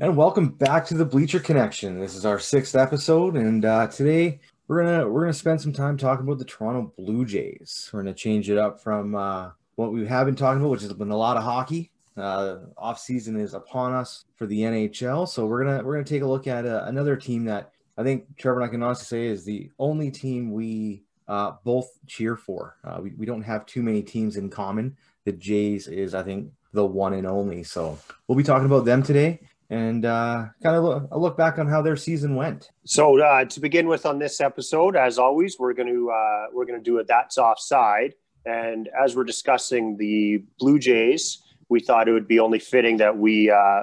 And welcome back to the Bleacher Connection. This is our sixth episode, and uh, today we're gonna we're gonna spend some time talking about the Toronto Blue Jays. We're gonna change it up from uh, what we have been talking about, which has been a lot of hockey. Uh, off season is upon us for the NHL, so we're gonna we're gonna take a look at uh, another team that I think Trevor and I can honestly say is the only team we uh, both cheer for. Uh, we, we don't have too many teams in common. The Jays is, I think, the one and only. So we'll be talking about them today and uh, kind of look, look back on how their season went. So uh, to begin with on this episode, as always, we're going to uh, we're going to do a that's offside. And as we're discussing the Blue Jays, we thought it would be only fitting that we uh,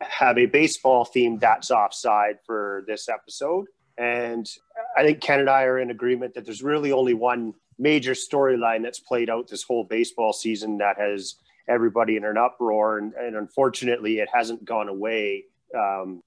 have a baseball themed that's offside for this episode. And I think Ken and I are in agreement that there's really only one major storyline that's played out this whole baseball season that has everybody in an uproar, and, and unfortunately, it hasn't gone away. Um,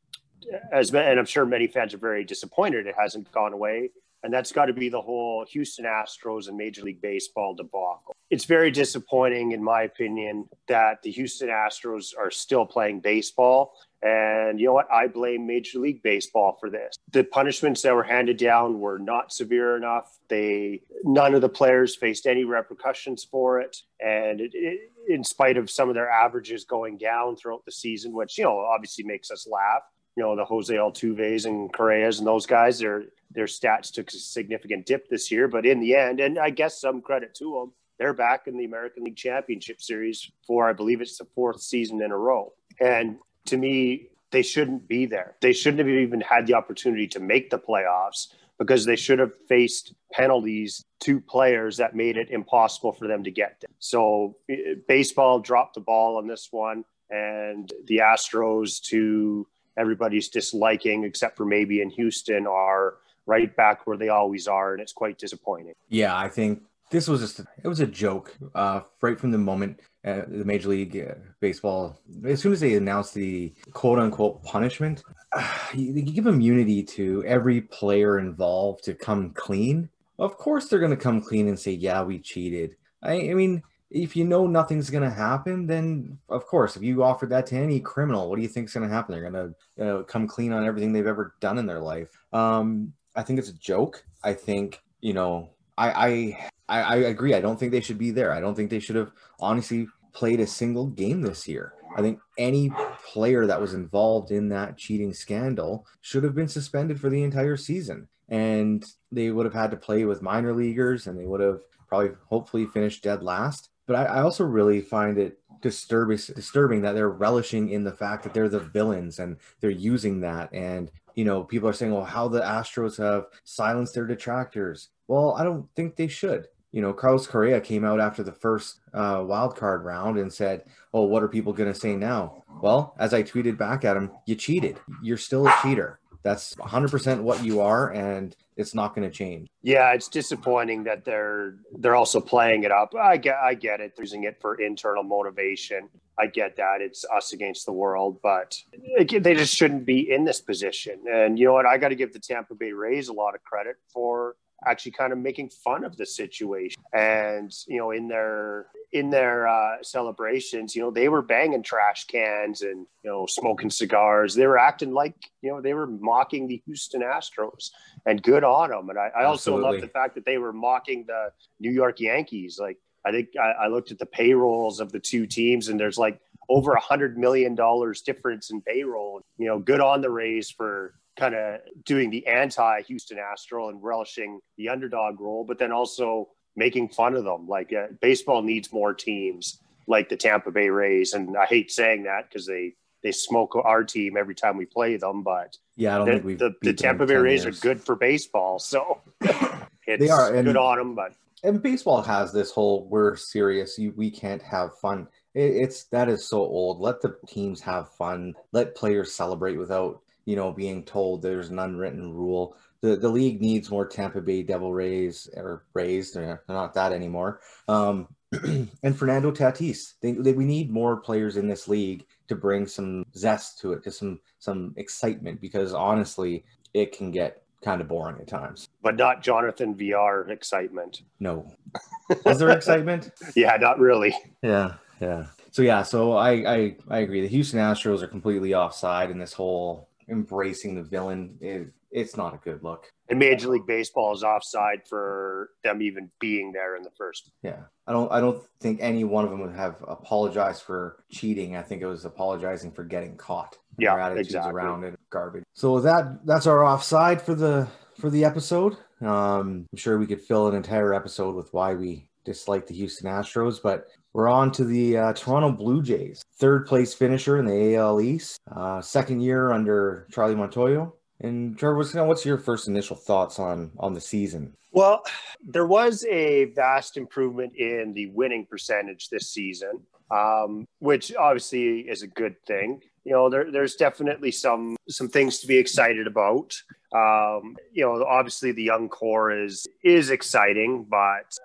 as and I'm sure many fans are very disappointed it hasn't gone away, and that's got to be the whole Houston Astros and Major League Baseball debacle. It's very disappointing, in my opinion, that the Houston Astros are still playing baseball and you know what? I blame Major League Baseball for this. The punishments that were handed down were not severe enough. They none of the players faced any repercussions for it, and it, it, in spite of some of their averages going down throughout the season, which you know obviously makes us laugh. You know the Jose Altuves and Correas and those guys, their their stats took a significant dip this year, but in the end, and I guess some credit to them, they're back in the American League Championship Series for I believe it's the fourth season in a row. And to me, they shouldn't be there. They shouldn't have even had the opportunity to make the playoffs because they should have faced penalties to players that made it impossible for them to get there. So eh, baseball dropped the ball on this one, and the Astros, to everybody's disliking, except for maybe in Houston, are right back where they always are, and it's quite disappointing. Yeah, I think this was just it was a joke uh, right from the moment uh, the major league uh, baseball. As soon as they announced the quote unquote punishment uh, you, you, give immunity to every player involved to come clean. Of course they're going to come clean and say yeah we cheated. I, I mean if you know nothing's going to happen then of course if you offered that to any criminal what do you think is going to happen? They're going to come clean on everything they've ever done in their life. Um, i think it's a joke. I think you know I, I I, I agree. I don't think they should be there. I don't think they should have honestly played a single game this year. I think any player that was involved in that cheating scandal should have been suspended for the entire season. And they would have had to play with minor leaguers and they would have probably hopefully finished dead last. But I, I also really find it disturbing disturbing that they're relishing in the fact that they're the villains and they're using that. And, you know, people are saying, well, how the Astros have silenced their detractors. Well, I don't think they should you know, Carlos Correa came out after the first uh, wild card round and said, "Oh, what are people going to say now?" Well, as I tweeted back at him, "You cheated. You're still a cheater. That's 100% what you are, and it's not going to change." Yeah, it's disappointing that they're they're also playing it up. I get I get it, using it for internal motivation. I get that it's us against the world, but they just shouldn't be in this position. And you know what? I got to give the Tampa Bay Rays a lot of credit for actually kind of making fun of the situation. And you know in their in their uh, celebrations you know they were banging trash cans and you know smoking cigars. They were acting like you know they were mocking the houston astros and good on them and i, I also love the fact that they were mocking the new york yankees. Like i think I, I looked at the payrolls of the two teams and there's like over a hundred million dollars difference in payroll. You know good on the rays for kind of doing the anti Houston Astro and relishing the underdog role, but then also making fun of them. Like uh, baseball needs more teams like the Tampa Bay Rays, and I hate saying that because they they smoke our team every time we play them. But yeah, I don't the, think we the, the Tampa Bay Rays years. are good for baseball, so it's they are and, good on them. But and baseball has this whole we're serious, you, we can't have fun. It, it's that is so old. Let the teams have fun. Let players celebrate without you know, being told there's an unwritten rule. The the league needs more Tampa Bay Devil Rays or Rays. They're not that anymore. Um, and Fernando Tatis. They, they, we need more players in this league to bring some zest to it, to some some excitement. Because honestly, it can get kind of boring at times. But not Jonathan Villar excitement. No. Was there excitement? yeah, not really. Yeah, yeah. So yeah, so I, I I agree. The Houston Astros are completely offside in this whole embracing the villain. It, it's not a good look. And Major League Baseball is offside for them even being there in the first. Yeah, I don't. I don't think any one of them would have apologized for cheating. I think it was apologizing for getting caught. Yeah, Their attitudes exactly. around it, garbage. So that that's our offside for the for the episode. Um, I'm sure we could fill an entire episode with why we dislike the Houston Astros, but we're on to the uh, Toronto Blue Jays, third place finisher in the AL East, uh, second year under Charlie Montoyo. And Trevor, what's, what's your first initial thoughts on on the season? Well, there was a vast improvement in the winning percentage this season, um, which obviously is a good thing. You know, there, there's definitely some some things to be excited about. Um, you know, obviously the young core is is exciting, but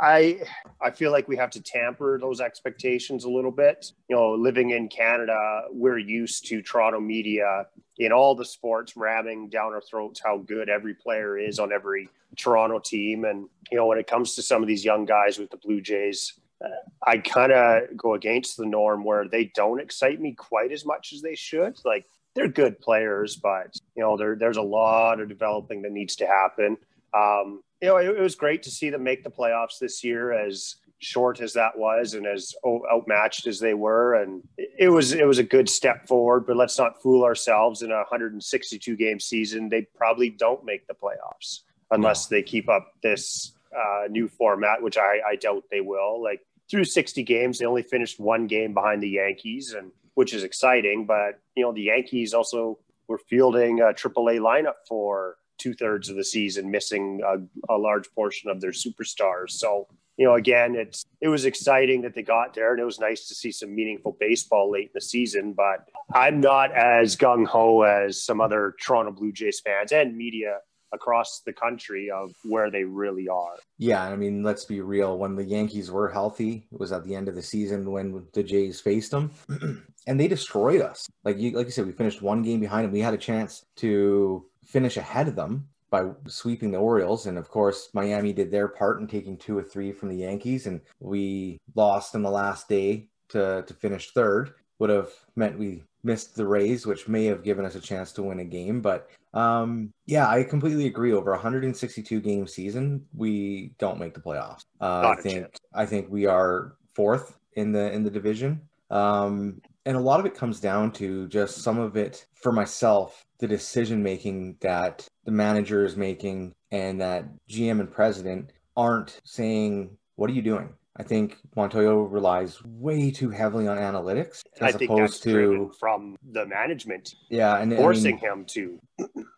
I I feel like we have to tamper those expectations a little bit. You know, living in Canada, we're used to Toronto media in all the sports ramming down our throats how good every player is on every Toronto team. And, you know, when it comes to some of these young guys with the Blue Jays, I kind of go against the norm where they don't excite me quite as much as they should. Like, they're good players, but, you know, there, there's a lot of developing that needs to happen. Um, you know, it, it was great to see them make the playoffs this year as short as that was and as outmatched as they were and it was it was a good step forward but let's not fool ourselves in a 162 game season they probably don't make the playoffs unless no. they keep up this uh, new format which I, I doubt they will like through 60 games they only finished one game behind the yankees and which is exciting but you know the yankees also were fielding a aaa lineup for two-thirds of the season missing a, a large portion of their superstars so you know, again, it's it was exciting that they got there, and it was nice to see some meaningful baseball late in the season. But I'm not as gung ho as some other Toronto Blue Jays fans and media across the country of where they really are. Yeah, I mean, let's be real. When the Yankees were healthy, it was at the end of the season when the Jays faced them, and they destroyed us. Like you, like you said, we finished one game behind them. We had a chance to finish ahead of them by sweeping the Orioles. And of course, Miami did their part in taking two or three from the Yankees, and we lost in the last day to, to finish third. Would have meant we missed the Rays, which may have given us a chance to win a game. But um, yeah, I completely agree. Over 162 game season, we don't make the playoffs. Uh, I think chance. I think we are fourth in the in the division. Um, and a lot of it comes down to just some of it for myself the decision making that the manager is making and that gm and president aren't saying what are you doing i think Montoyo relies way too heavily on analytics as opposed to from the management yeah and forcing I mean, him to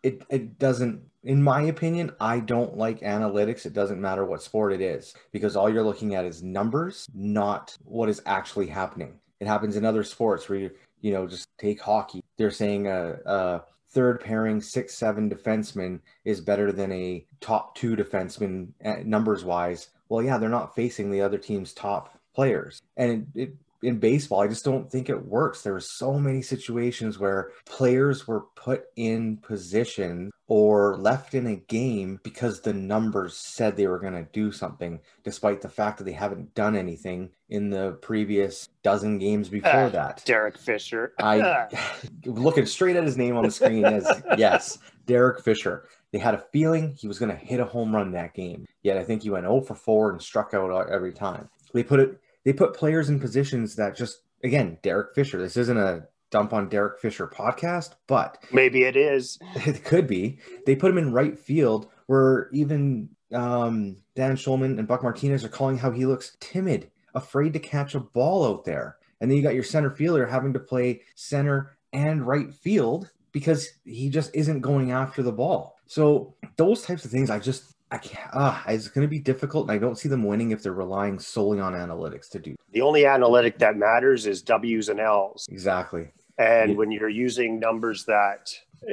it, it doesn't in my opinion i don't like analytics it doesn't matter what sport it is because all you're looking at is numbers not what is actually happening it happens in other sports where you you know just take hockey. They're saying a, a third pairing six seven defenseman is better than a top two defenseman eh, numbers wise. Well, yeah, they're not facing the other team's top players, and it, it in baseball, I just don't think it works. There were so many situations where players were put in position or left in a game because the numbers said they were going to do something, despite the fact that they haven't done anything in the previous dozen games before uh, that. Derek Fisher. I looking straight at his name on the screen as yes, Derek Fisher. They had a feeling he was going to hit a home run that game. Yet I think he went 0 for 4 and struck out every time. They put it they put players in positions that just again, Derek Fisher. This isn't a dump on Derek Fisher podcast, but maybe it is. It could be. They put him in right field where even um, Dan Shulman and Buck Martinez are calling how he looks timid, afraid to catch a ball out there. And then you got your center fielder having to play center and right field because he just isn't going after the ball. So those types of things, I just I can't. Uh, it's going to be difficult, and I don't see them winning if they're relying solely on analytics to do. The only analytic that matters is W's and L's. Exactly. And yeah. when you're using numbers that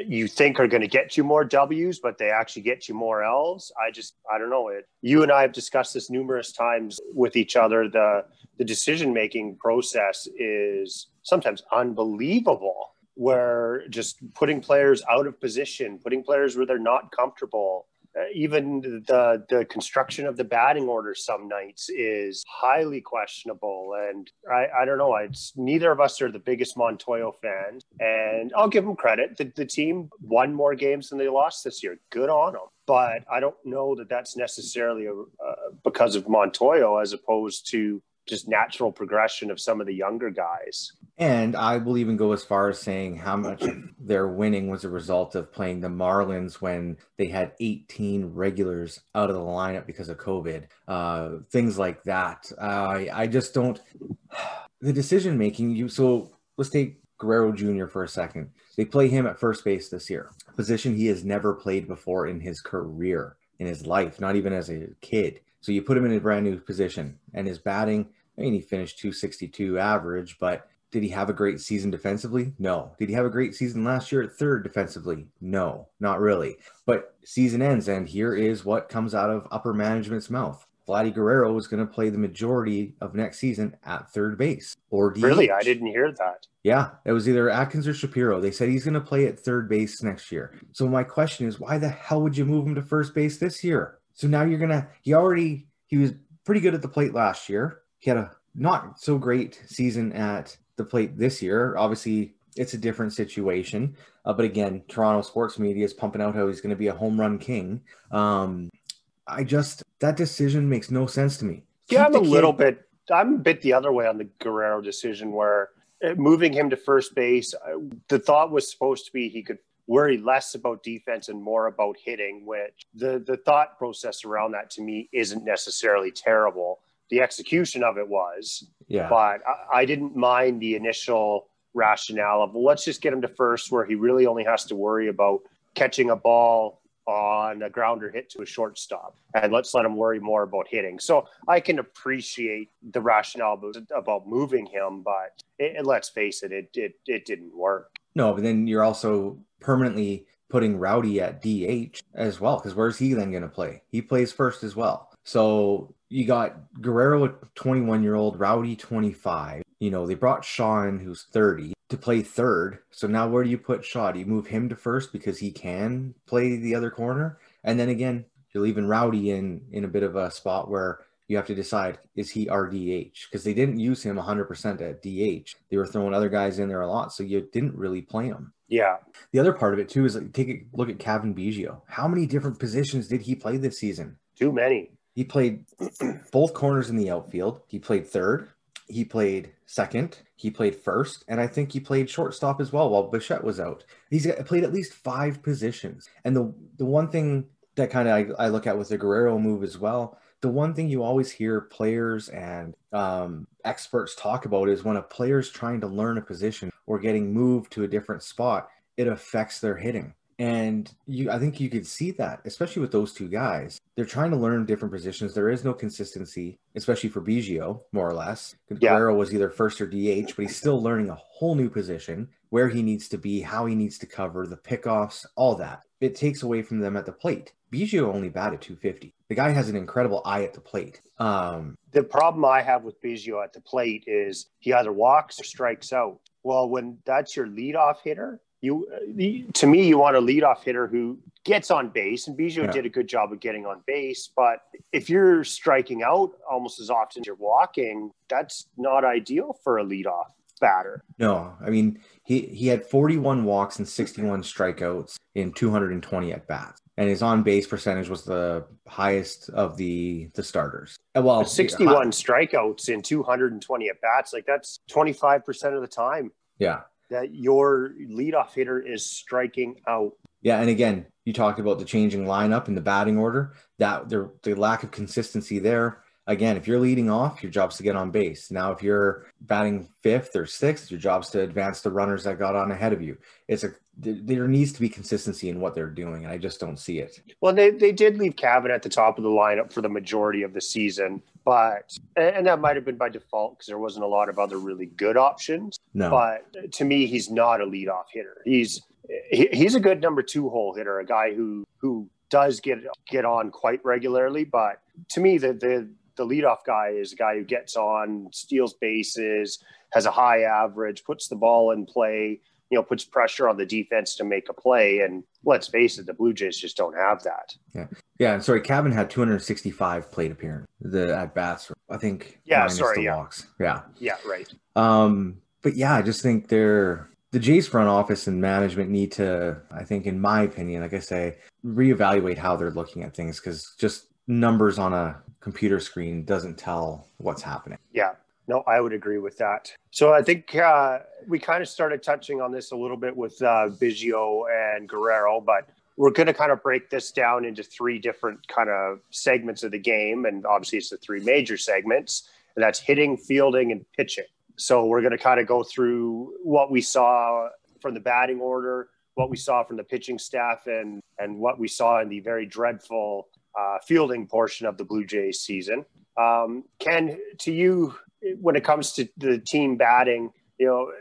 you think are going to get you more W's, but they actually get you more L's, I just I don't know it. You and I have discussed this numerous times with each other. The the decision making process is sometimes unbelievable. Where just putting players out of position, putting players where they're not comfortable, uh, even the the construction of the batting order some nights is highly questionable. And I, I don't know. It's neither of us are the biggest Montoyo fans, and I'll give them credit. The, the team won more games than they lost this year. Good on them. But I don't know that that's necessarily a, uh, because of Montoyo as opposed to just natural progression of some of the younger guys. And I will even go as far as saying how much their winning was a result of playing the Marlins when they had 18 regulars out of the lineup because of COVID. Uh, things like that. I, I just don't. The decision making, you so let's take Guerrero Jr. for a second. They play him at first base this year, a position he has never played before in his career, in his life, not even as a kid. So you put him in a brand new position, and his batting. I mean, he finished 262 average, but did he have a great season defensively? No. Did he have a great season last year at third defensively? No, not really. But season ends, and here is what comes out of upper management's mouth. Vladdy Guerrero is going to play the majority of next season at third base or DH. Really, I didn't hear that. Yeah, it was either Atkins or Shapiro. They said he's going to play at third base next year. So my question is, why the hell would you move him to first base this year? So now you're going to. He already he was pretty good at the plate last year. He had a not so great season at the plate this year. Obviously, it's a different situation. Uh, but again, Toronto sports media is pumping out how he's going to be a home run king. Um, I just that decision makes no sense to me. Yeah, I'm a little bit. I'm a bit the other way on the Guerrero decision, where uh, moving him to first base, uh, the thought was supposed to be he could worry less about defense and more about hitting. Which the the thought process around that to me isn't necessarily terrible. The execution of it was, Yeah. but I, I didn't mind the initial rationale of well, let's just get him to first, where he really only has to worry about catching a ball on a grounder hit to a shortstop, and let's let him worry more about hitting. So I can appreciate the rationale about, about moving him, but it, it- let's face it, it, it it didn't work. No, but then you're also permanently putting Rowdy at DH as well, because where's he then going to play? He plays first as well. So you got Guerrero, a 21 year old, Rowdy, 25. You know, they brought Shaw, who's 30, to play third. So now where do you put Shaw? Do you move him to first because he can play the other corner? And then again, you're leaving Rowdy in in a bit of a spot where you have to decide is he RDH because they didn't use him 100% at DH. They were throwing other guys in there a lot, so you didn't really play him. Yeah, The other part of it too is like, take a look at Cavan Biggio. How many different positions did he play this season? too many. He played both corners in the outfield. He played third. He played second. He played first, and I think he played shortstop as well while Bichette was out. He's got- played at least five positions. And the the one thing that kind of I, I look at with the Guerrero move as well. The one thing you always hear players and um, experts talk about is when a player's trying to learn a position or getting moved to a different spot, it affects their hitting. And you, I think you could see that, especially with those two guys. They're trying to learn different positions. There is no consistency, especially for Biggio, more or less. Yeah. Guerrero was either first or DH, but he's still learning a whole new position, where he needs to be, how he needs to cover, the pickoffs, all that. It takes away from them at the plate. Biggio only batted 250. The guy has an incredible eye at the plate. Um, The problem I have with Biggio at the plate is he either walks or strikes out. Well, when that's your leadoff hitter, you to me you want a leadoff hitter who gets on base, and Biggio Yeah. did a good job of getting on base. But if you're striking out almost as often as you're walking, that's not ideal for a leadoff batter. No, I mean he he had 41 walks and 61 strikeouts in 220 at bats, and his on base percentage was the highest of the the starters. Uh, Well, 61 strikeouts in 220 at bats, like that's 25% of the time Yeah, that your leadoff hitter is striking out. yeah, and again, you talked about the changing lineup and the batting order. That the the lack of consistency there. Again, if you're leading off, your job's to get on base. Now, if you're batting fifth or sixth, your job's to advance the runners that got on ahead of you. It's a there needs to be consistency in what they're doing, and I just don't see it. Well, they, they did leave Cavan at the top of the lineup for the majority of the season, but and that might have been by default because there wasn't a lot of other really good options. No, But to me, he's not a leadoff hitter. He's he, he's a good number two hole hitter, a guy who who does get get on quite regularly. But to me, the the the leadoff guy is a guy who gets on, steals bases, has a high average, puts the ball in play, you know, puts pressure on the defense to make a play. And let's face it, the Blue Jays just don't have that. Yeah. Yeah. And sorry, Cavan had 265 plate appearance. The at bats, I think. Yeah. Sorry. Yeah. Walks. Yeah. Yeah. Right. Um, but yeah, I just think they're the Jays front office and management need to, I think, in my opinion, like I say, reevaluate how they're looking at things because just numbers on a computer screen doesn't tell what's happening. Yeah. No, I would agree with that. So I think uh, we kind of started touching on this a little bit with uh, Biggio and Guerrero, but we're going to kind of break this down into three different kind of segments of the game. And obviously, it's the three major segments, and that's hitting, fielding, and pitching. So we're going to kind of go through what we saw from the batting order, what we saw from the pitching staff, and and what we saw in the very dreadful uh, fielding portion of the Blue Jays season. Um, Ken, to you, when it comes to the team batting, you know,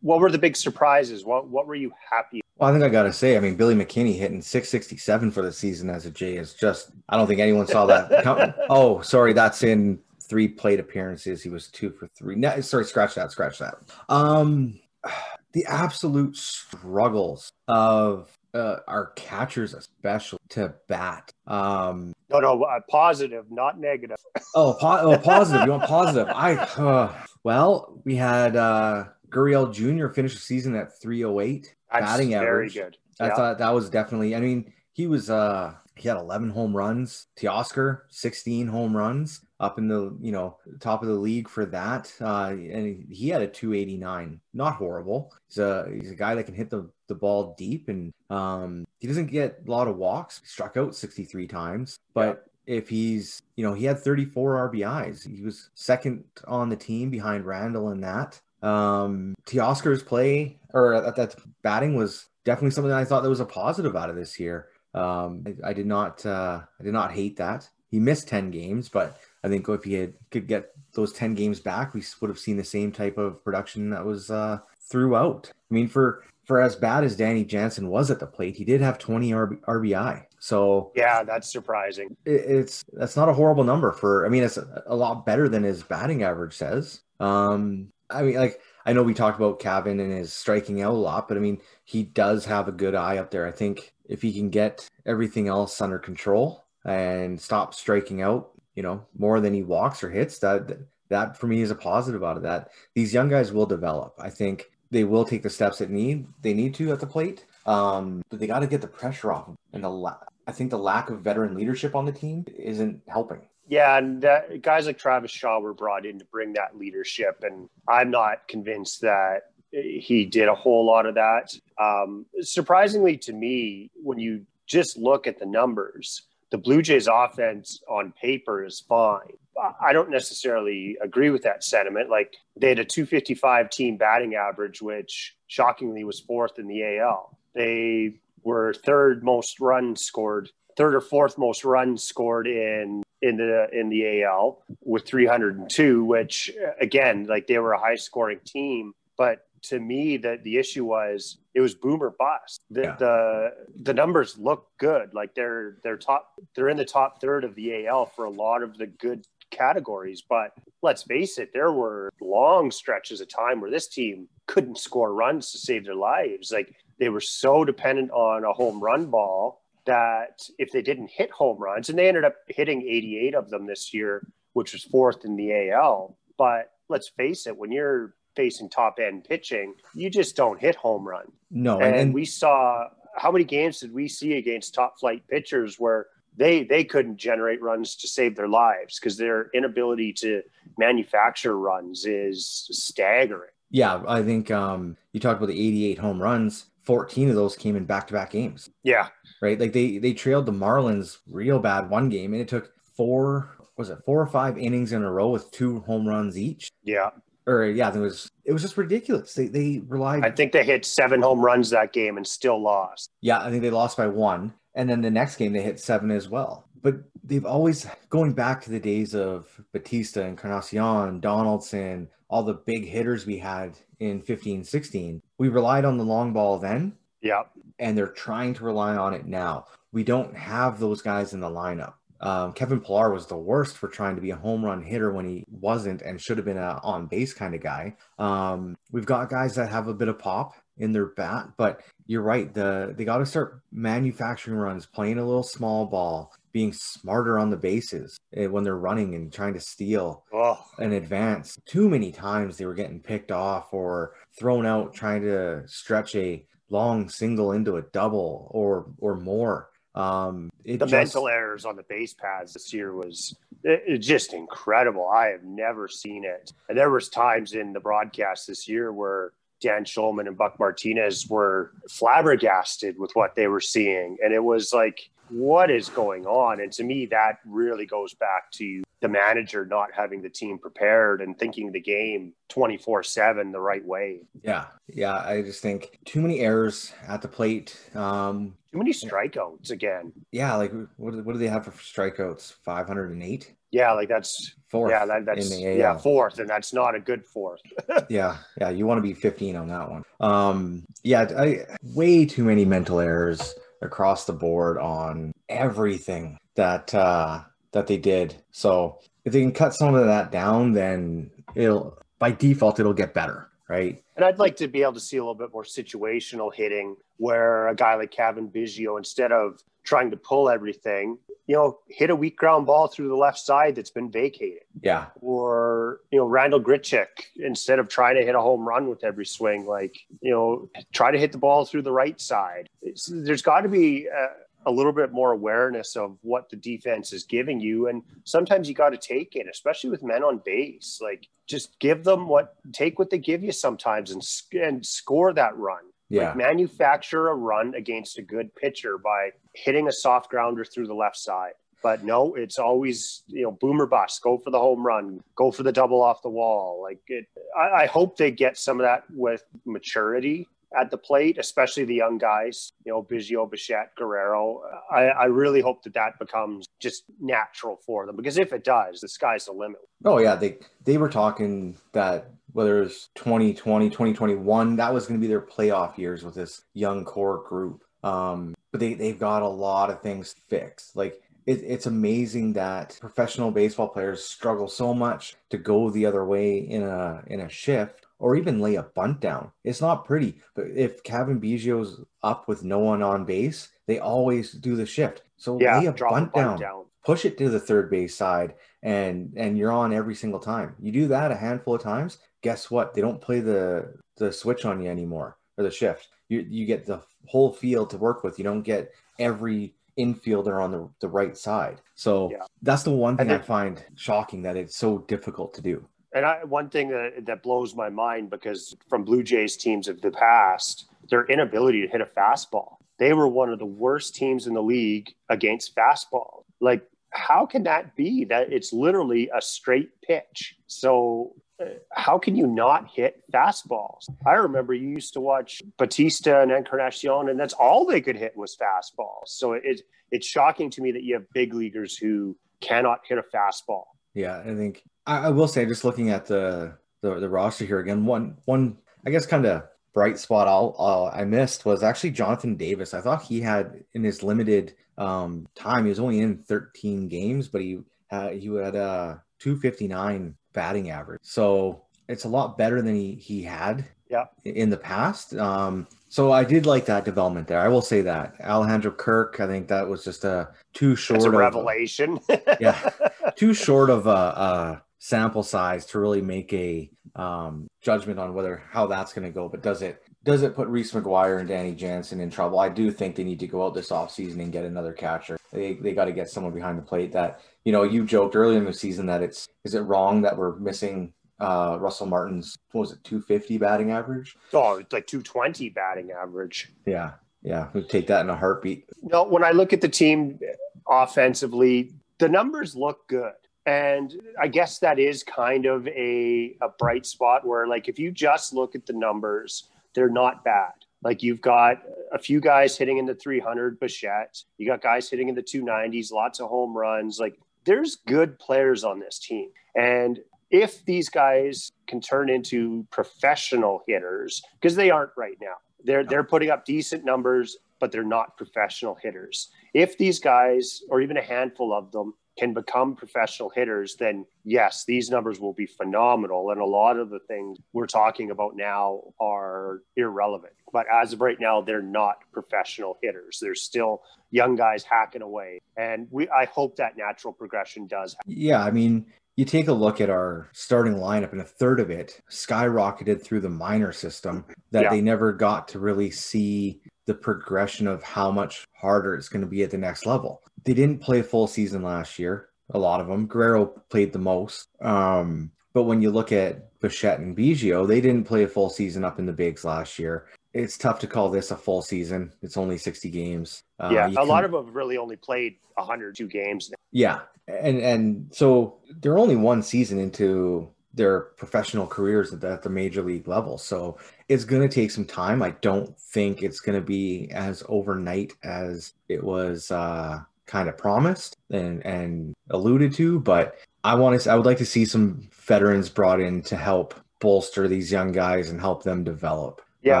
what were the big surprises? What what were you happy? Well, I think I got to say, I mean, Billy McKinney hitting 667 for the season as a Jay is just, I don't think anyone saw that. oh, sorry, that's in three plate appearances. He was two for three. No, sorry, scratch that, scratch that. Um, the absolute struggles of uh, our catchers, especially to bat. Um, no, no, uh, positive, not negative. oh, po- oh, positive. You want positive? I uh, well, we had uh, Gurriel Jr. finish the season at 308 That's batting average. Very good. I yeah. thought that was definitely. I mean, he was uh he had 11 home runs. Teoscar 16 home runs up in the you know top of the league for that. Uh, and he had a 289. Not horrible. He's a he's a guy that can hit the the ball deep, and um, he doesn't get a lot of walks. He struck out 63 times, but. Yeah. If he's, you know, he had 34 RBIs. He was second on the team behind Randal in that. Um, Teoscar's play or that, that batting was definitely something I thought that was a positive out of this year. Um, I, I, did not, uh, I did not hate that. He missed 10 games, but I think if he had, could get those 10 games back, we would have seen the same type of production that was uh, throughout. I mean, for for as bad as Danny Jansen was at the plate, he did have 20 RB, RBI. So yeah, that's surprising. It, it's that's not a horrible number for. I mean, it's a, a, lot better than his batting average says. Um, I mean, like I know we talked about Cavan and his striking out a lot, but I mean, he does have a good eye up there. I think if he can get everything else under control and stop striking out, you know, more than he walks or hits, that that for me is a positive out of that. These young guys will develop. I think they will take the steps that need they need to at the plate. Um, but they got to get the pressure off. And the la- I think the lack of veteran leadership on the team isn't helping. Yeah, and that, guys like Travis Shaw were brought in to bring that leadership, and I'm not convinced that he did a whole lot of that. Um, surprisingly to me, when you just look at the numbers, the Blue Jays offense on paper is fine. I don't necessarily agree with that sentiment. Like they had a 255 team batting average, which shockingly was fourth in the AL. They were third most runs scored, third or fourth most runs scored in in the in the AL with 302, which again, like they were a high scoring team, but to me that the issue was it was boomer bust. The, yeah. the the numbers look good. Like they're they're top they're in the top third of the AL for a lot of the good categories. But let's face it, there were long stretches of time where this team couldn't score runs to save their lives. Like they were so dependent on a home run ball that if they didn't hit home runs, and they ended up hitting 88 of them this year, which was fourth in the AL. But let's face it, when you're facing top end pitching, you just don't hit home run. No, and, and we saw how many games did we see against top flight pitchers where they they couldn't generate runs to save their lives because their inability to manufacture runs is staggering. Yeah, I think um, you talked about the 88 home runs. 14 of those came in back-to-back games. Yeah. Right? Like they they trailed the Marlins real bad one game and it took four was it four or five innings in a row with two home runs each. Yeah or yeah, it was it was just ridiculous. They they relied. I think they hit seven home runs that game and still lost. Yeah, I think they lost by one, and then the next game they hit seven as well. But they've always going back to the days of Bautista and Encarnacion, Donaldson, all the big hitters we had in 15, 16. We relied on the long ball then. Yeah. And they're trying to rely on it now. We don't have those guys in the lineup. Um, Kevin Pillar was the worst for trying to be a home run hitter when he wasn't and should have been a on base kind of guy. Um, we've got guys that have a bit of pop in their bat. But you're right. The they got to start manufacturing runs, playing a little small ball, being smarter on the bases eh, when they're running and trying to steal Oh, an advance. Too many times they were getting picked off or thrown out trying to stretch a long single into a double or or more. Um, it the just- mental errors on the base pads this year was it, it's just incredible. I have never seen it. And there was times in the broadcast this year where Dan Shulman and Buck Martinez were flabbergasted with what they were seeing. And it was like, what is going on? And to me, that really goes back to the manager not having the team prepared and thinking the game 24 7 the right way. Yeah, yeah. I just think too many errors at the plate. Um, Too many strikeouts again. yeah, like what, do- what do they have for strikeouts? Five hundred and eight. Yeah, like that's Fourth. yeah, that, that's in the yeah, fourth, and that's not a good fourth. yeah, yeah. You want to be fifteen on that one. Um, yeah, I way too many mental errors across the board on everything that uh, that they did. So if they can cut some of that down, then it'll by default it'll get better, right? And I'd like to be able to see a little bit more situational hitting where a guy like Cavan Biggio, instead of trying to pull everything, you know, hit a weak ground ball through the left side that's been vacated. Yeah, Or, you know, Randal Grichuk, instead of trying to hit a home run with every swing, like, you know, try to hit the ball through the right side. It's, there's got to be a, a little bit more awareness of what the defense is giving you. And sometimes you got to take it, especially with men on base. Like, just give them what, take what they give you sometimes and, and score that run. yeah. Like manufacture a run against a good pitcher by hitting a soft grounder through the left side. But no, it's always you know boomer bust. Go for the home run. Go for the double off the wall. Like it. I, I hope they get some of that with maturity at the plate, especially the young guys. You know, Biggio, Bichette, Guerrero. I, I really hope that that becomes just natural for them because if it does, the sky's the limit. Oh yeah, they they were talking that whether it's 2020, 2021, that was going to be their playoff years with this young core group. Um, but they they've got a lot of things fixed. Like it, it's amazing that professional baseball players struggle so much to go the other way in a in a shift or even lay a bunt down. It's not pretty, but if Cavan Biggio's up with no one on base, they always do the shift. So Yeah, lay a bunt, bunt down down. push it to the third base side and and you're on every single time you do that a handful of times guess what they don't play the the switch on you anymore or the shift you you get the whole field to work with you don't get every infielder on the, the right side so Yeah. that's the one thing And i find shocking that it's so difficult to do And I, one thing that, that blows my mind because from Blue Jays teams of the past, their inability to hit a fastball. They were one of the worst teams in the league against fastball. Like, how can that be? That it's literally a straight pitch. So, uh, how can you not hit fastballs? I remember you used to watch Bautista and Encarnacion, and that's all they could hit was fastballs. So it, it's shocking to me that you have big leaguers who cannot hit a fastball. Yeah, I think I, I will say just looking at the, the the roster here again, one one I guess kind of bright spot I'll, I'll, I missed was actually Jonathan Davis. I thought he had in his limited um, time, he was only in 13 games, but he uh, he had a 259 batting average. So it's a lot better than he he had Yeah. in the past. Um, so I did like that development there. I will say that Alejandro Kirk. I think that was just a too short a of revelation. Yeah. too short of a, a sample size to really make a um, judgment on whether how that's going to go. But does it does it put Reese McGuire and Danny Jansen in trouble? I do think they need to go out this offseason and get another catcher. They they got to get someone behind the plate that you know you joked earlier in the season that it's is it wrong that we're missing uh, Russell Martin's what was it 250 batting average? oh, it's like 220 batting average. Yeah. Yeah, we take that in a heartbeat. No, when I look at the team offensively, the numbers look good. And I guess that is kind of a, a bright spot where, like, if you just look at the numbers, they're not bad. Like, you've got a few guys hitting in the 300 Bichette, you got guys hitting in the 290s, lots of home runs. Like, there's good players on this team. And if these guys can turn into professional hitters, because they aren't right now, they're they're putting up decent numbers, but they're not professional hitters. If these guys, or even a handful of them, can become professional hitters, then yes, these numbers will be phenomenal. And a lot of the things we're talking about now are irrelevant. But as of right now, they're not professional hitters. They're still young guys hacking away. And we I hope that natural progression does. Happen. Yeah, I mean, you take a look at our starting lineup, and a third of it skyrocketed through the minor system that yeah. they never got to really see the progression of how much harder it's going to be at the next level. They didn't play a full season last year. A lot of them. Guerrero played the most. Um, but when you look at Bichette and Biggio, they didn't play a full season up in the bigs last year. It's tough to call this a full season. It's only 60 games. Uh, yeah, a can... lot of them really only played 102 games. Yeah, and and so they're only one season into their professional careers at the, at the major league level. So it's going to take some time. I don't think it's going to be as overnight as it was uh, kind of promised and, and alluded to. But I want to, I would like to see some veterans brought in to help bolster these young guys and help them develop. Yeah.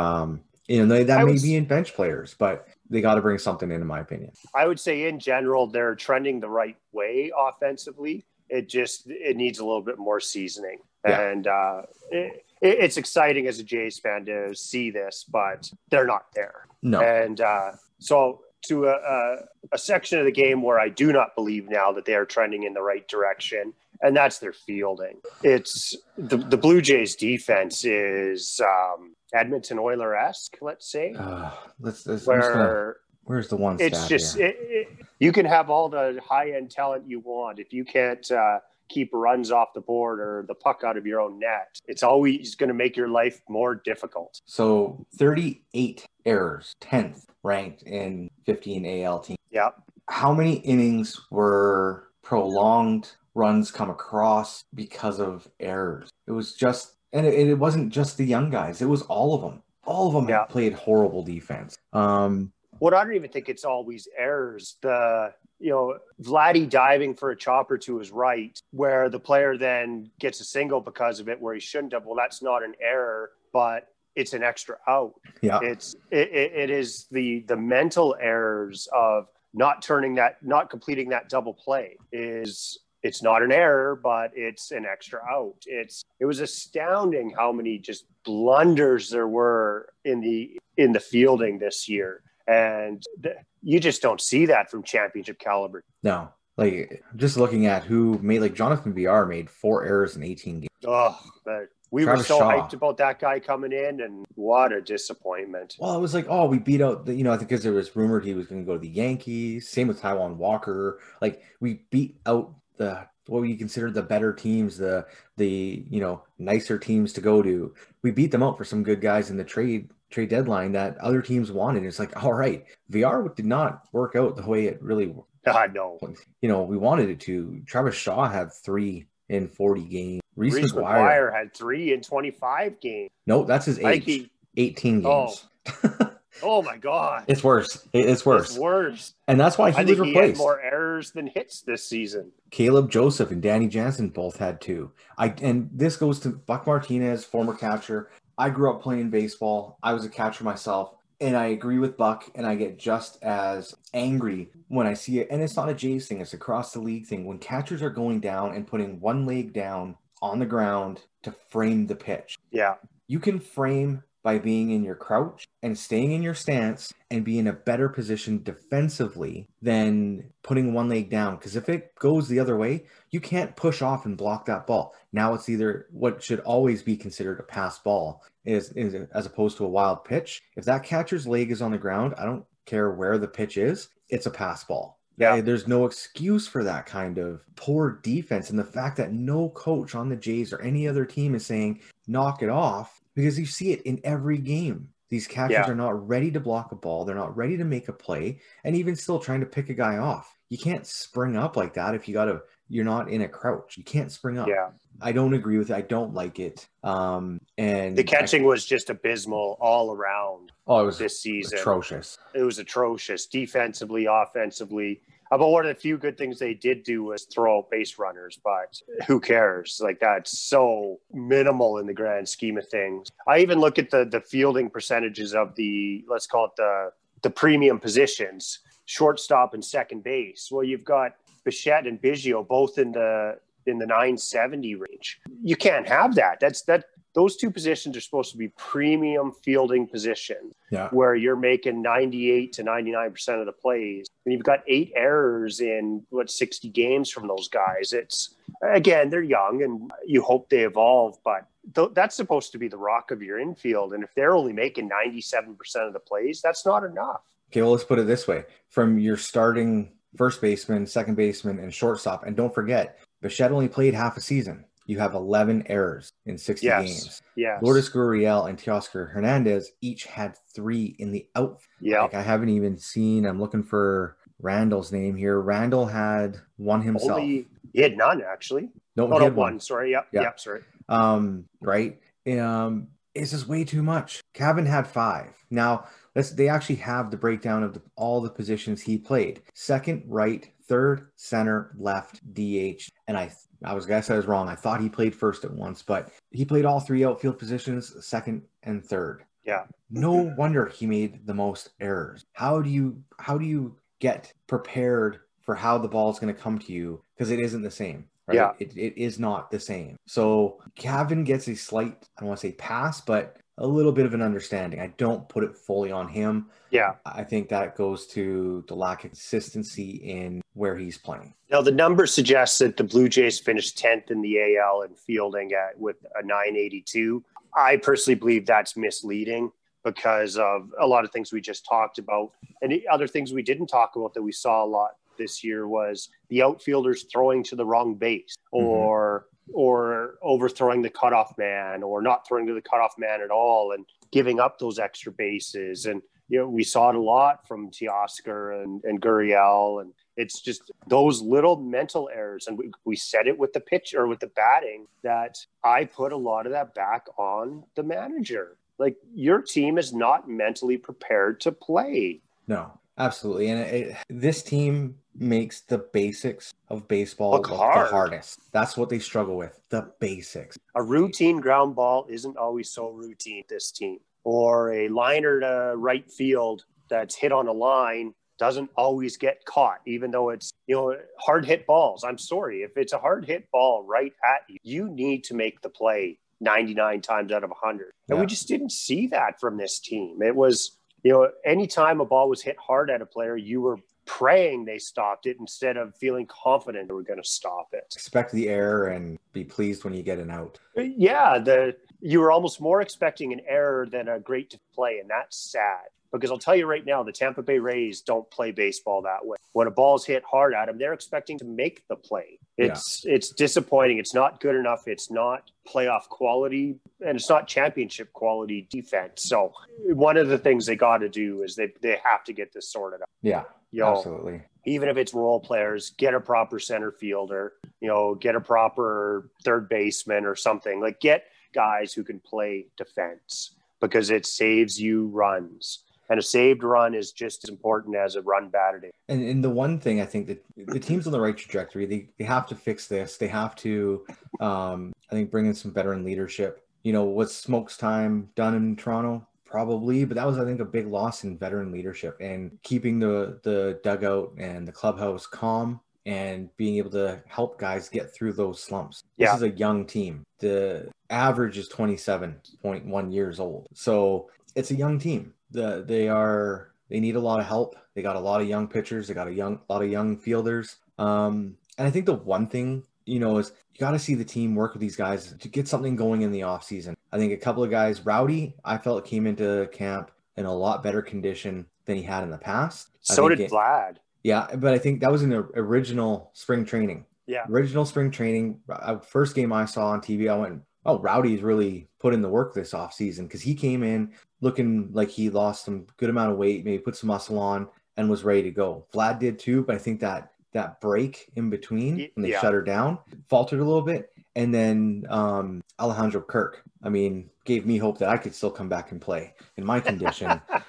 Um, you know, that I may was, be in bench players, but they got to bring something in, in my opinion. I would say in general, they're trending the right way offensively it just it needs a little bit more seasoning. Yeah. And uh, it, it's exciting as a Jays fan to see this, but they're not there. No. And uh, so to a, a, a, section of the game where I do not believe now that they are trending in the right direction, and that's their fielding. It's the, the Blue Jays defense is um, Edmonton Oiler esque, let's say. Uh, let's, let's, where Where's the one? It's just it, it, you can have all the high end talent you want if you can't uh, keep runs off the board or the puck out of your own net. It's always going to make your life more difficult. So 38 errors, 10th ranked in 15 AL team. Yeah. How many innings were prolonged runs come across because of errors? It was just, and it, it wasn't just the young guys. It was all of them. All of them yeah. played horrible defense. Um, what I don't even think it's always errors. The you know Vladdy diving for a chopper to his right, where the player then gets a single because of it, where he shouldn't have. Well, that's not an error, but it's an extra out. Yeah, it's it, it is the the mental errors of not turning that, not completing that double play is it's not an error, but it's an extra out. It's it was astounding how many just blunders there were in the in the fielding this year and th- you just don't see that from championship caliber. No, like just looking at who made like Jonathan Villar made four errors in 18 games. Oh, but we Travis were so Shaw. hyped about that guy coming in, and what a disappointment. Well, it was like, oh, we beat out the, you know, I think because there was rumored he was going to go to the Yankees. Same with Taijuan Walker. Like we beat out the what we consider the better teams, the the you know nicer teams to go to. We beat them out for some good guys in the trade trade deadline that other teams wanted. It's like, all right, Villar did not work out the way it really. I know. You know, we wanted it to. Travis Shaw had three in 40 games. Reese, Reese McGuire, McGuire, had three in 25 games. No, that's his age. He, 18 games. Oh. oh my god, it's worse. It's worse. It's worse. And that's why he I was replaced. He more errors than hits this season. Caleb Joseph and Danny Jansen both had two. I and this goes to Buck Martinez, former catcher. I grew up playing baseball. I was a catcher myself. And I agree with Buck, and I get just as angry when I see it. And it's not a Jays thing, it's across the league thing. When catchers are going down and putting one leg down on the ground to frame the pitch. Yeah. You can frame by being in your crouch and staying in your stance and be in a better position defensively than putting one leg down. Because if it goes the other way, you can't push off and block that ball. Now it's either what should always be considered a pass ball is, is as opposed to a wild pitch. If that catcher's leg is on the ground, I don't care where the pitch is, it's a pass ball. Yeah. Eh, there's no excuse for that kind of poor defense. And the fact that no coach on the Jays or any other team is saying, knock it off, because you see it in every game. These catchers yeah. are not ready to block a ball. They're not ready to make a play, and even still trying to pick a guy off. You can't spring up like that if you got to. You're not in a crouch. You can't spring up. Yeah, I don't agree with it. I don't like it. Um, and the catching I, was just abysmal all around. Oh, it was this season atrocious. It was atrocious defensively, offensively. Uh, but one of the few good things they did do was throw base runners, but who cares? Like that's so minimal in the grand scheme of things. I even look at the the fielding percentages of the let's call it the the premium positions, shortstop and second base. Well, you've got Bichette and Biggio both in the in the 970 range. You can't have that. That's that those two positions are supposed to be premium fielding positions Yeah. where you're making 98 to 99% of the plays. And you've got eight errors in what 60 games from those guys. It's again, they're young and you hope they evolve, but th- that's supposed to be the rock of your infield. And if they're only making 97% of the plays, that's not enough. Okay, well, let's put it this way: from your starting first baseman, second baseman, and shortstop, and don't forget, Bichette only played half a season. You have 11 errors in 60 Yes. games. Yes. Lourdes Gurriel and Teoscar Hernandez each had three in the out. yeah. Like I haven't even seen. I'm looking for Randal's name here. Randal had one himself. Only he had none actually. no, Oh, he no, had one. Sorry. Yep. Yeah. Yep. Sorry. um right um it's just way too much Cavan had five now let's they actually have the breakdown of the, all the positions he played. Second right. Third center left dh and i i was guess i was wrong. I thought he played first at once but he played all three outfield positions second and third. Yeah. no wonder he made the most errors. How do you how do you get prepared for how the ball is going to come to you? Because it isn't the same right? Yeah. it, it is not the same. So Cavan gets a slight i don't want to say pass but a little bit of an understanding i don't put it fully on him Yeah. i think that goes to the lack of consistency in where he's playing Now the number suggests that the Blue Jays finished 10th in the AL in fielding at with a 982. I personally believe that's misleading because of a lot of things we just talked about. And the other things we didn't talk about that we saw a lot this year was the outfielders throwing to the wrong base mm-hmm. or or overthrowing the cutoff man or not throwing to the cutoff man at all and giving up those extra bases. And you know, we saw it a lot from Teoscar and, and Gurriel and it's just those little mental errors. And we, we said it with the pitch or with the batting that I put a lot of that back on the manager. Like your team is not mentally prepared to play. no absolutely and it, this team makes the basics of baseball Look look hard. the hardest that's what they struggle with the basics A routine ground ball isn't always so routine, this team. Or a liner to right field that's hit on a line doesn't always get caught, even though it's, you know, hard hit balls. I'm sorry. If it's a hard hit ball right at you, you need to make the play 99 times out of 100. And we just didn't see that from this team. It was, you know, anytime a ball was hit hard at a player, you were praying they stopped it instead of feeling confident they were going to stop it. expect the error and be pleased when you get an out Yeah, the you were almost more expecting an error than a great to play, and that's sad. Because I'll tell you right now, the Tampa Bay Rays don't play baseball that way. When a ball's hit hard at them, they're expecting to make the play. It's it's disappointing. It's not good enough. It's not playoff quality, and it's not championship quality defense. So one of the things they got to do is they they have to get this sorted out. yeah Know, absolutely even if it's role players, get a proper center fielder, you know, get a proper third baseman or something. Like get guys who can play defense because it saves you runs. And a saved run is just as important as a run batted in. And, and the one thing I think that the team's on the right trajectory. They, they have to fix this. They have to, um, I think, bring in some veteran leadership. You know, was Smoak's time done in Toronto? Probably, but that was, I think, a big loss in veteran leadership and keeping the the dugout and the clubhouse calm and being able to help guys get through those slumps. This is a young team. The average is 27.1 years old. So it's a young team. The they are they need a lot of help. They got a lot of young pitchers. They got a young lot of young fielders. Um, and I think the one thing you know is you got to see the team work with these guys to get something going in the off season. I think a couple of guys, Rowdy, I felt came into camp in a lot better condition than he had in the past. So did it- Vlad. yeah, but I think that was in the original spring training. Yeah. Original spring training. uh, First game I saw on TV, I went, "Oh, Rowdy's really put in the work this offseason because he came in looking like he lost some good amount of weight, maybe put some muscle on, and was ready to go. Vlad did too, but I think that that break in between when they yeah. shut her down faltered a little bit, and then um, Alejandro Kirk. I mean, gave me hope that I could still come back and play in my condition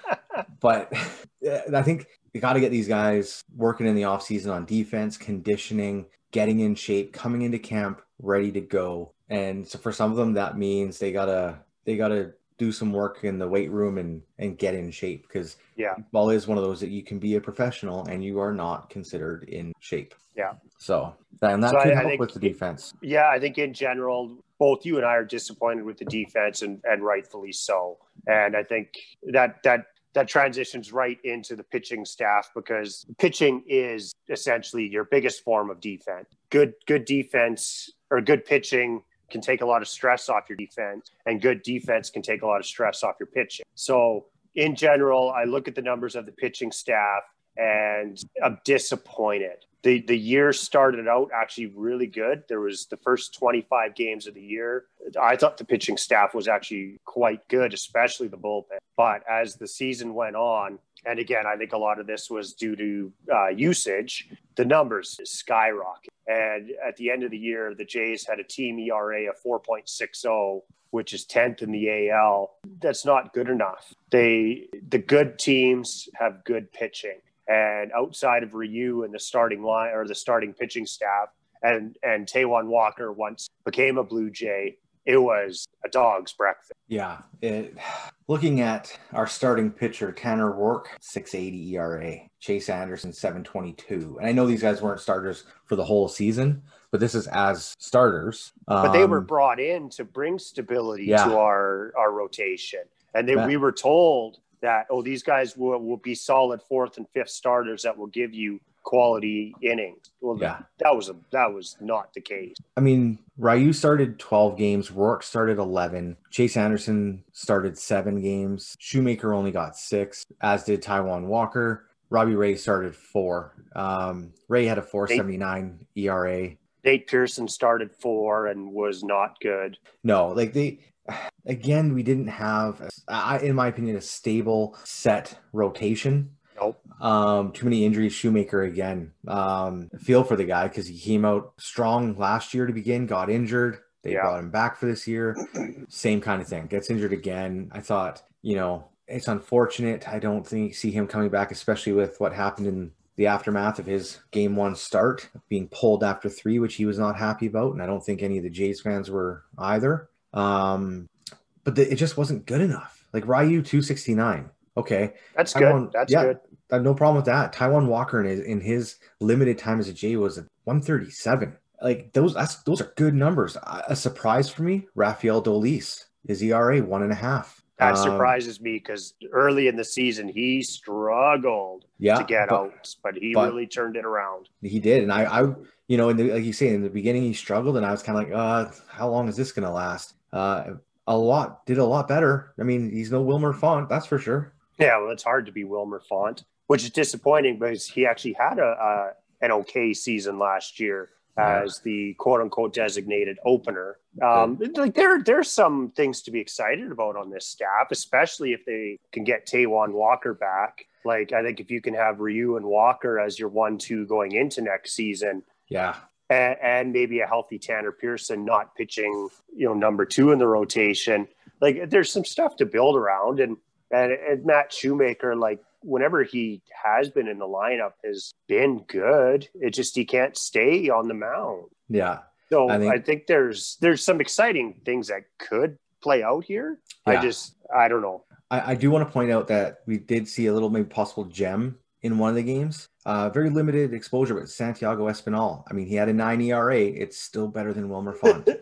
but I think you got to get these guys working in the offseason on defense, conditioning, getting in shape, coming into camp ready to go. And so for some of them, that means they gotta they gotta do some work in the weight room and and get in shape because Yeah. ball is one of those that you can be a professional and you are not considered in shape. Yeah. So and that So I- could I think with the defense. Yeah, I think in general, both you and I are disappointed with the defense, and, and rightfully so. And I think that that that transitions right into the pitching staff because pitching is essentially your biggest form of defense. Good good defense or good pitching can take a lot of stress off your defense, and good defense can take a lot of stress off your pitching. So in general, I look at the numbers of the pitching staff and I'm disappointed. The the year started out actually really good. There was the first 25 games of the year. I thought the pitching staff was actually quite good, especially the bullpen. But as the season went on, and again, I think a lot of this was due to uh, usage, the numbers skyrocket. And at the end of the year, the Jays had a team ERA of 4.60 which is 10th in the AL. That's not good enough. They the good teams have good pitching. And outside of Ryu and the starting line or the starting pitching staff and and Taijuan Walker once became a Blue Jay, it was a dog's breakfast. Yeah. It, looking at our starting pitcher, Tanner Roark, 680 ERA, Chase Anderson, 722. And I know these guys weren't starters for the whole season, but this is as starters. But they were Um, brought in to bring stability Yeah. to our our rotation. And then Yeah. we were told that oh these guys will, will be solid fourth and fifth starters that will give you quality innings. Well Yeah. that was a that was not the case. I mean, Ryu started 12 games, Roark started 11, Chase Anderson started seven games, Shoemaker only got six, as did Taijuan Walker. Robbie Ray started four. Um, Ray had a 479 ERA. Nate Pearson started four and was not good. No, like they, again, we didn't have, I, in my opinion, a stable set rotation. Nope. Um, too many injuries. Shoemaker again. Um, feel for the guy because he came out strong last year to begin, got injured. They Yeah. brought him back for this year. Same kind of thing. Gets injured again. I thought, you know, it's unfortunate. I don't think see him coming back, especially with what happened in the aftermath of his game one start, being pulled after three, which he was not happy about, and I don't think any of the Jays fans were either. Um, but the, it just wasn't good enough. Like Ryu two sixty nine. Okay, That's good. That's yeah. good. I have no problem with that. Taijuan Walker in his, in his limited time as a Jay was at 137. Like those, that's, those are good numbers. A surprise for me, Rafael Dolis, his ERA one and a half. That Um, surprises me because early in the season he struggled yeah, to get but out, but he but- really turned it around. He did, and I, I, you know, in the, like you say, in the beginning he struggled, and I was kind of like, uh, how long is this gonna last? Uh, a lot did a lot better. I mean, he's no Wilmer Font, that's for sure. Yeah, well, it's hard to be Wilmer Font, which is disappointing because he actually had a, a an okay season last year as the quote unquote designated opener. Um, like there, there's some things to be excited about on this staff, especially if they can get Taijuan Walker back. Like I think if you can have Ryu and Walker as your one-two going into next season, Yeah, and, and maybe a healthy Tanner Pearson not pitching, you know, number two in the rotation. Like there's some stuff to build around, and and, and Matt Shoemaker, like whenever he has been in the lineup, has been good. It just he can't stay on the mound. yeah, So I I think- think, there's there's some exciting things that could play out here. I just I don't know. I, I do want to point out that we did see a little maybe possible gem in one of the games. Uh, very limited exposure, but Santiago Espinal. I mean, he had a nine ERA. It's still better than Wilmer Font.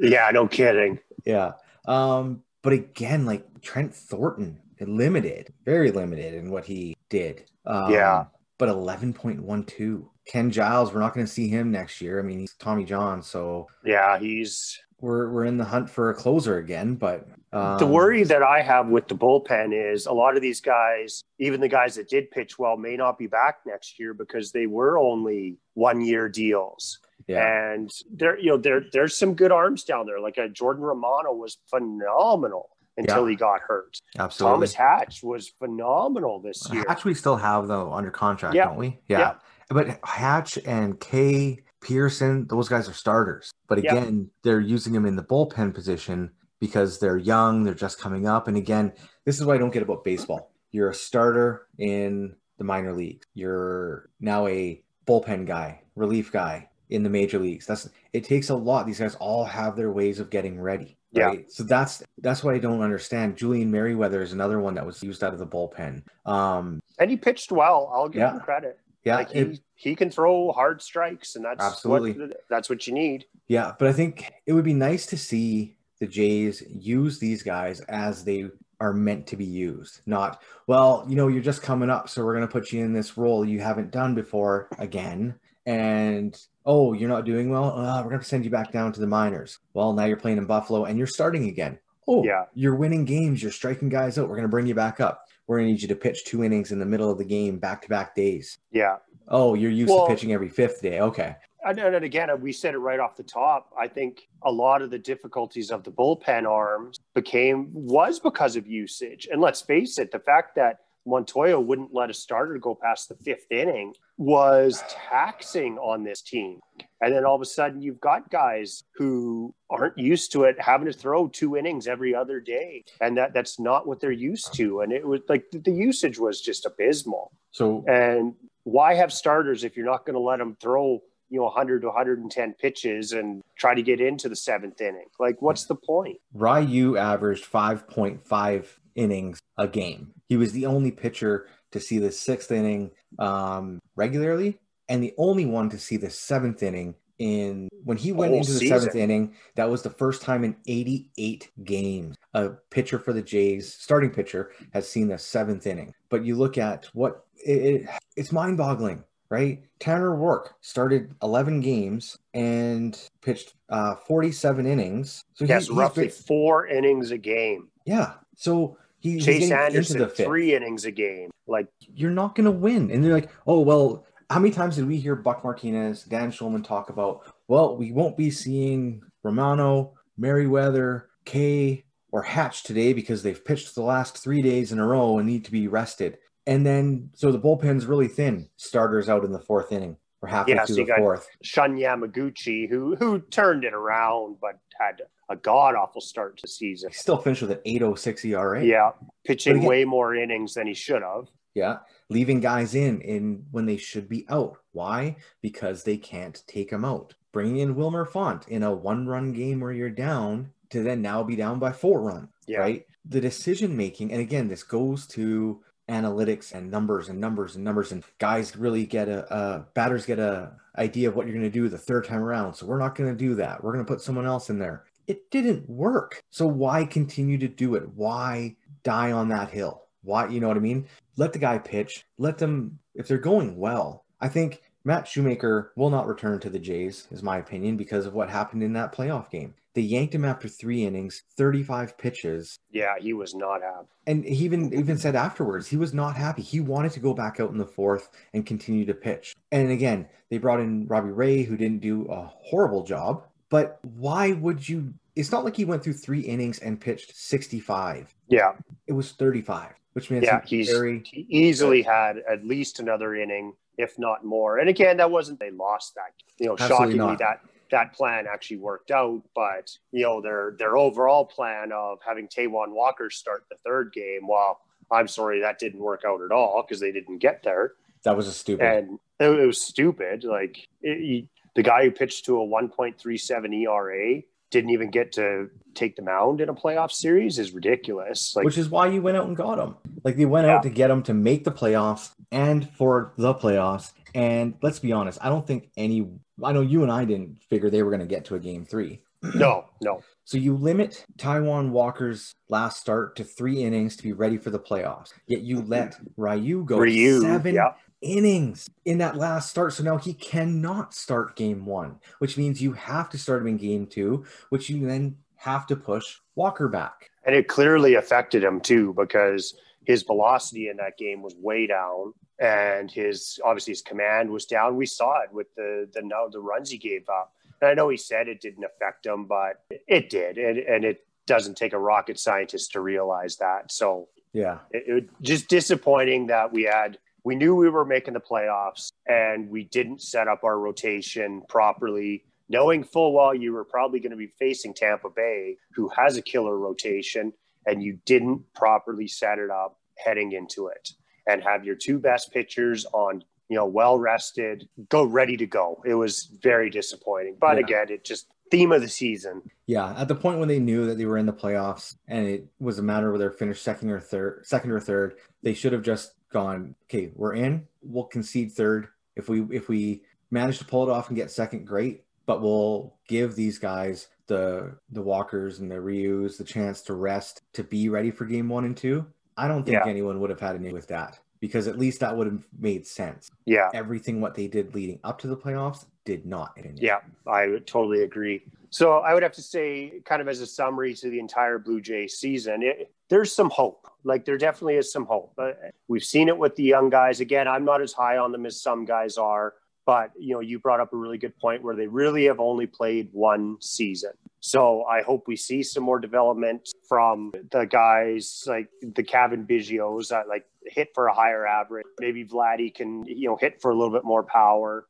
Yeah, no kidding. yeah. Um, but again, like Trent Thornton, limited, very limited in what he did. Um, Yeah. But 11.12. Ken Giles, we're not going to see him next year. I mean, he's Tommy John, so Yeah, he's we're we're in the hunt for a closer again. But um, the worry that I have with the bullpen is a lot of these guys, even the guys that did pitch well, may not be back next year because they were only one year deals. yeah, And there, you know, there there's some good arms down there. Like a Jordan Romano was phenomenal until Yeah. he got hurt. absolutely. Thomas Hatch was phenomenal this year. Hatch we still have though under contract, Yeah. don't we? Yeah. Yeah. But Hatch and Kay Pearson, those guys are starters. But again, they're using them in the bullpen position because they're young, they're just coming up. And again, this is what I don't get about baseball. You're a starter in the minor leagues. You're now a bullpen guy, relief guy in the major leagues. That's it takes a lot. These guys all have their ways of getting ready. Right? Yeah. So that's that's what I don't understand. Julian Merryweather is another one that was used out of the bullpen. Um, and he pitched well. I'll give yeah. him credit. Yeah, like he, it, he can throw hard strikes, and that's absolutely what, that's what you need. Yeah, but I think it would be nice to see the Jays use these guys as they are meant to be used. Not, well, you know, you're just coming up, so we're going to put you in this role you haven't done before again. And oh, you're not doing well. Uh, we're going to send you back down to the minors. Well, now you're playing in Buffalo and you're starting again. Oh, yeah, you're winning games. You're striking guys out. We're going to bring you back up. We're going to need you to pitch two innings in the middle of the game, back to back days. Yeah. Oh, you're used well, to pitching every fifth day. Okay and, and again, we said it right off the top. I think a lot of the difficulties of the bullpen arms became was because of usage. And let's face it, the fact that Montoyo wouldn't let a starter go past the fifth inning was taxing on this team. And then all of a sudden, you've got guys who aren't used to it having to throw two innings every other day, and that that's not what they're used to. And it was like the usage was just abysmal. So, and why have starters if you're not going to let them throw you know 100 to 110 pitches and try to get into the seventh inning. Like, what's the point? Ryu averaged 5.5 innings a game. He was the only pitcher to see the sixth inning um, regularly, and the only one to see the seventh inning in when he went into the season. seventh inning. That was the first time in 88 games a pitcher for the Jays, starting pitcher, has seen the seventh inning. But you look at what it, it it's mind boggling right? Tanner Roark started 11 games and pitched uh, 47 innings. So yes, he, roughly been, four innings a game. Yeah. So he, Chase Anderson, three innings a game. Like you're not going to win. And they're like, oh, well, how many times did we hear Buck Martinez, Dan Shulman talk about, well, we won't be seeing Romano, Merryweather, Kay, or Hatch today because they've pitched the last three days in a row and need to be rested. And then, so the bullpen's really thin. Starters out in the fourth inning or halfway yeah, through so the fourth. Shun Yamaguchi, who who turned it around, but had a god awful start to season. He still finished with an 806 ERA. Yeah, pitching again, way more innings than he should have. Yeah, leaving guys in in when they should be out. Why? Because they can't take them out. Bringing in Wilmer Font in a one-run game where you're down to then now be down by four run. Yeah. Right. The decision making, and again, this goes to analytics and numbers and numbers and numbers and guys really get a batters get a idea of what you're going to do the third time around. So we're not going to do that. We're going to put someone else in there. It didn't work. So why continue to do it? Why die on that hill? Why you know what i mean? Let the guy pitch. Let them if they're going well i think Matt Shoemaker will not return to the Jays, is my opinion, because of what happened in that playoff game. They yanked him after three innings, 35 pitches. Yeah, he was not happy. And he even even said afterwards he was not happy. He wanted to go back out in the fourth and continue to pitch. And again, they brought in Robbie Ray, who didn't do a horrible job. But why would you? It's not like he went through three innings and pitched 65. Yeah, it was 35, which means yeah, he's very, he easily had at least another inning, if not more. And again, that wasn't they lost that. You know, Absolutely shockingly not. that that plan actually worked out. But you know, their their overall plan of having Taijuan Walker start the third game, well, I'm sorry that didn't work out at all because they didn't get there. That was a stupid. And it, was stupid. Like it, the guy who pitched to a 1.37 ERA didn't even get to take the mound in a playoff series is ridiculous. Like, Which is why you went out and got him. Like they went yeah. out to get him to make the playoffs and for the playoffs. And let's be honest, I don't think any I know you and I didn't figure they were going to get to a game three. No, no. So you limit Taijuan Walker's last start to three innings to be ready for the playoffs. Yet you let Ryu go Ryu, seven yeah. innings in that last start. So now he cannot start game one, which means you have to start him in game two, which you then have to push Walker back. And it clearly affected him too, because his velocity in that game was way down and his obviously his command was down. We saw it with the the no the runs he gave up. And I know he said it didn't affect him, but it did, and, and it doesn't take a rocket scientist to realize that. So yeah, it, it just disappointing that we had we knew we were making the playoffs and we didn't set up our rotation properly knowing full well you were probably going to be facing Tampa Bay, who has a killer rotation, and you didn't properly set it up heading into it and have your two best pitchers on you know well rested go ready to go it was very disappointing but yeah. again it just theme of the season. Yeah, at the point when they knew that they were in the playoffs and it was a matter of whether finished second or third, second or third, they should have just gone, okay, we're in. We'll concede third. If we if we manage to pull it off and get second, great. But we'll give these guys the the walkers and the Ryus the chance to rest to be ready for game one and two. I don't think Yeah. anyone would have had an issue with that because at least that would have made sense. Yeah. Everything what they did leading up to the playoffs did not. Yeah, I would totally agree. So I would have to say, kind of as a summary to the entire Blue Jays season, it, there's some hope. Like there definitely is some hope. But we've seen it with the young guys. Again, I'm not as high on them as some guys are. But you know, you brought up a really good point where they really have only played one season. So I hope we see some more development from the guys like the Cavan Biggios that like hit for a higher average. Maybe Vladdy can you know hit for a little bit more power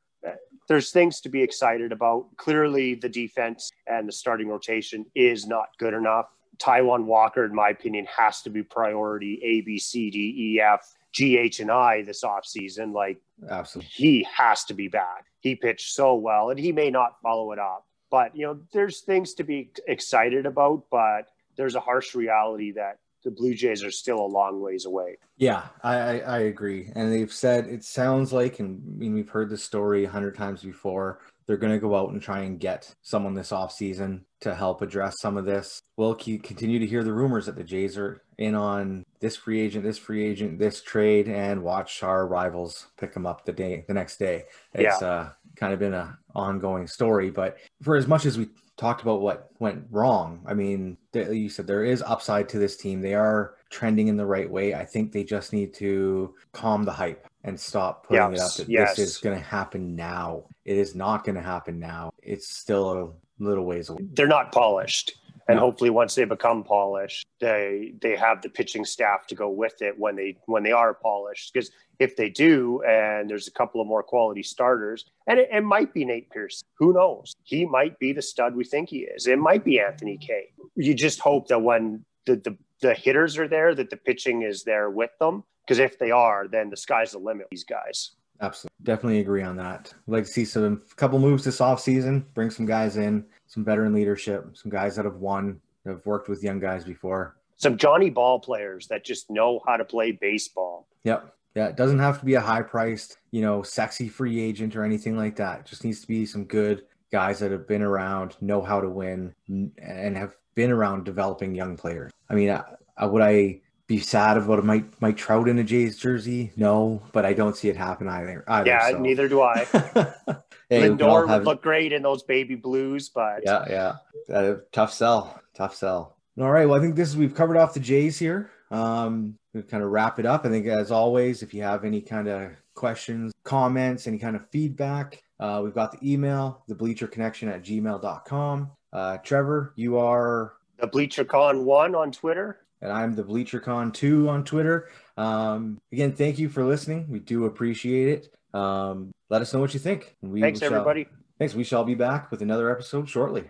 there's things to be excited about. Clearly, the defense and the starting rotation is not good enough. Taijuan Walker, in my opinion, has to be priority A, B, C, D, E, F, G, H, and I this offseason. Like, Absolutely. he has to be back. He pitched so well, and he may not follow it up. But, you know, there's things to be excited about, but there's a harsh reality that the Blue Jays are still a long ways away. Yeah, I, I, agree. And they've said it sounds like, and I mean, we've heard this story a hundred times before. They're going to go out and try and get someone this offseason to help address some of this. We'll continue to hear the rumors that the Jays are in on this free agent, this free agent, this trade, and watch our rivals pick them up the day, the next day. It's uh, kind of been a ongoing story. But for as much as we talked about what went wrong, I mean, th- you said there is upside to this team. They are trending in the right way. I think they just need to calm the hype and stop putting it up Yes, that yes. this is going to happen now. It is not going to happen now. It's still a little ways away. they're not polished and hopefully once they become polished they they have the pitching staff to go with it when they when they are polished. Because if they do and there's a couple of more quality starters and it, it might be nate Pearson. who knows? He might be the stud we think he is. It might be anthony Kay. you just hope that when the, the the hitters are there that the pitching is there with them. Because if they are then the sky's the limit these guys Absolutely. Definitely agree on that. I'd like to see some couple moves this offseason, bring some guys in, some veteran leadership, some guys that have won, that have worked with young guys before. some johnny ball players that just know how to play baseball Yep. Yeah, it doesn't have to be a high priced, you know, sexy free agent or anything like that. It just needs to be some good guys that have been around, know how to win, and have been around developing young players. I mean, I, I, would I be sad about a Mike, Mike Trout in a Jays jersey? No, but I don't see it happen either. either yeah so. neither do i hey, Lindor would look great in those baby blues, but yeah, yeah. Uh, tough sell. Tough sell. All right. Well, I think this is we've covered off the Jays here. Um, we kind of wrap it up. I think as always, if you have any kind of questions, comments, any kind of feedback, uh, we've got the email, the bleacher connection at gmail.com. Uh, Trevor, you are the BleacherCon one on Twitter. And I'm the BleacherCon2 on Twitter. Um, again, thank you for listening. We do appreciate it. Um, let us know what you think. We Thanks, shall- everybody. Thanks. We shall be back with another episode shortly.